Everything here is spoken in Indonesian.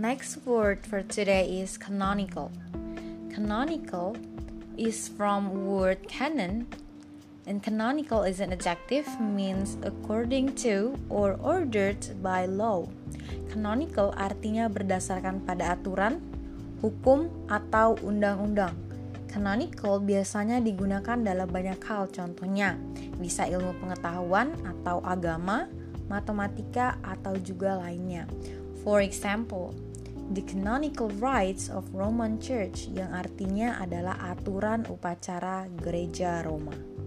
next word for today is canonical. Canonical is from word canon and canonical is an adjective means according to or ordered by law. Canonical artinya berdasarkan pada aturan, hukum, atau undang-undang. Canonical biasanya digunakan dalam banyak hal, contohnya bisa ilmu pengetahuan atau agama, matematika, atau juga lainnya. For example, the canonical rites of Roman Church yang artinya adalah aturan upacara gereja Roma.